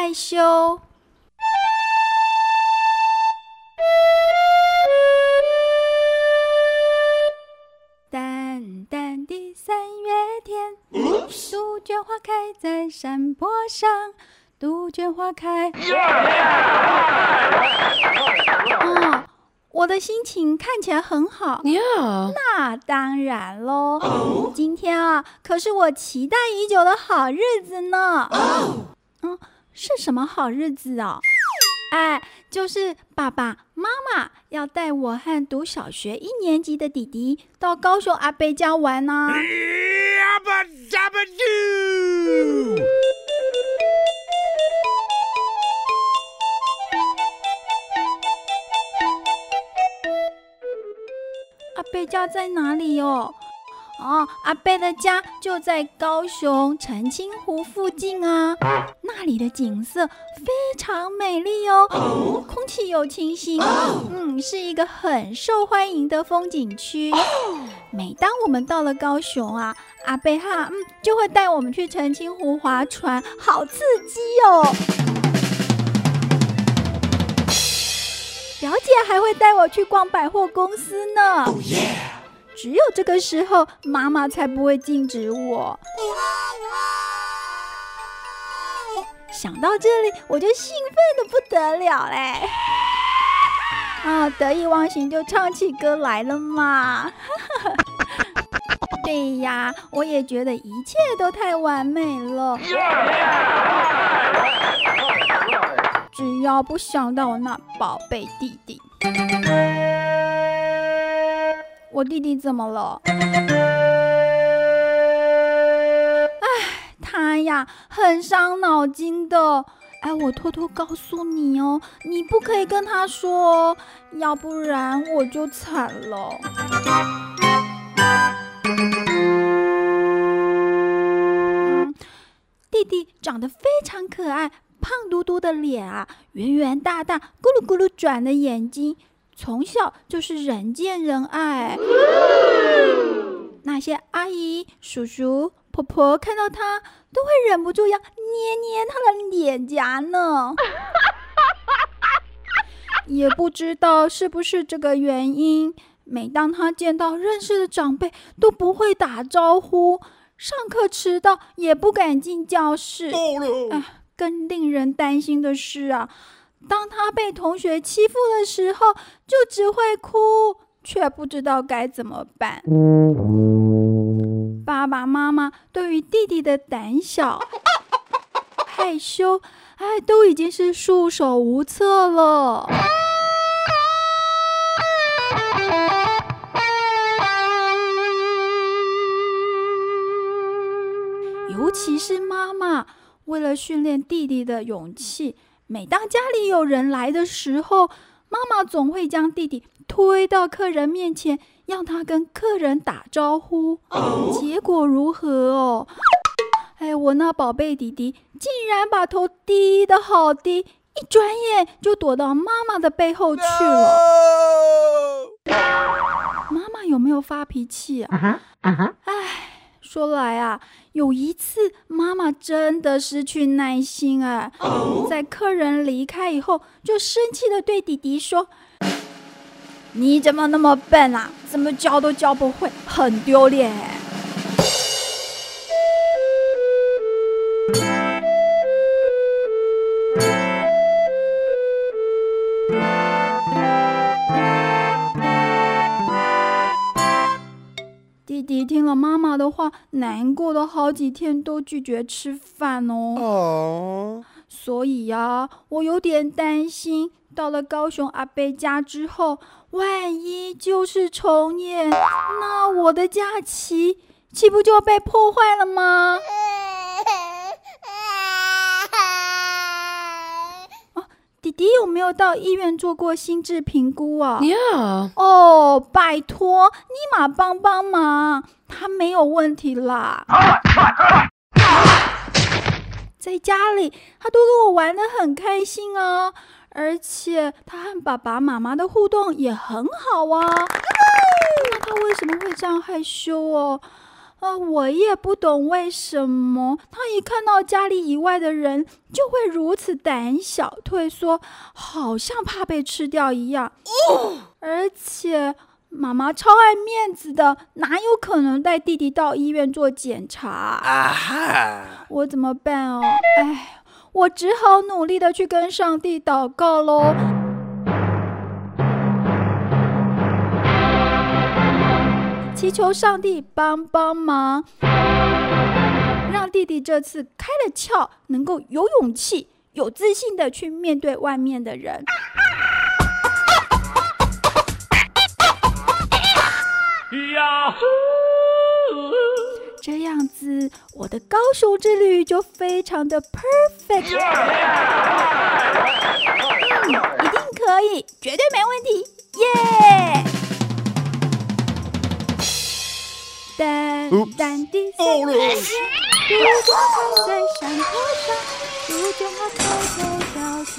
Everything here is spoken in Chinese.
害羞。淡淡的三月天，杜鹃花开在山坡上。杜鹃花开。哦，我的心情看起来很好。那当然喽。今天啊，可是我期待已久的好日子呢。嗯，是什么好日子哦？哎，就是爸爸妈妈要带我和读小学一年级的弟弟到高雄阿伯家玩呢。阿贝家在哪里哟？哦，阿贝的家就在高雄澄清湖附近啊，那里的景色非常美丽哦，空气又清新，嗯，是一个很受欢迎的风景区。每当我们到了高雄啊，阿贝哈嗯就会带我们去澄清湖划船，好刺激哦！表姐还会带我去逛百货公司呢。只有这个时候，妈妈才不会禁止我。想到这里，我就兴奋的不得了嘞！啊，得意忘形就唱起歌来了嘛。对呀，我也觉得一切都太完美了。只要不想到我那宝贝弟弟，我弟弟怎么了？哎，他呀，很伤脑筋的。哎，我偷偷告诉你哦，你不可以跟他说哦，要不然我就惨了。弟弟长得非常可爱。胖嘟嘟的脸啊，圆圆大大、咕噜咕噜转的眼睛，从小就是人见人爱。那些阿姨、叔叔、婆婆看到他，都会忍不住要捏捏他的脸颊呢。也不知道是不是这个原因，每当他见到认识的长辈，都不会打招呼，上课迟到也不敢进教室。哎。更令人担心的是啊，当他被同学欺负的时候，就只会哭，却不知道该怎么办。爸爸妈妈对于弟弟的胆小、害羞，哎，都已经是束手无策了。尤其是妈妈。为了训练弟弟的勇气，每当家里有人来的时候，妈妈总会将弟弟推到客人面前，让他跟客人打招呼。结果如何哦？哎，我那宝贝弟弟竟然把头低得好低，一转眼就躲到妈妈的背后去了。妈妈有没有发脾气啊？哎。说来啊，有一次妈妈真的失去耐心啊，在客人离开以后，就生气的对弟弟说：“你怎么那么笨啊？怎么教都教不会，很丢脸。”难过了好几天都拒绝吃饭哦。哦，所以呀，我有点担心，到了高雄阿贝家之后，万一就是重演，那我的假期岂不就被破坏了吗？弟弟有没有到医院做过心智评估啊？有。哦，拜托，尼玛帮帮忙，他没有问题啦。在家里，他都跟我玩的很开心啊，而且他和爸爸妈妈的互动也很好啊。那他为什么会这样害羞哦？呃，我也不懂为什么他一看到家里以外的人就会如此胆小退缩，好像怕被吃掉一样。而且妈妈超爱面子的，哪有可能带弟弟到医院做检查？啊哈！我怎么办哦？哎，我只好努力的去跟上帝祷告喽。祈求上帝帮帮忙，让弟弟这次开了窍，能够有勇气、有自信的去面对外面的人。呀这样子，我的高雄之旅就非常的 perfect。嗯，一定可以，绝对没问题，孤单的色彩，如果开在山坡上，如将它偷偷掉进。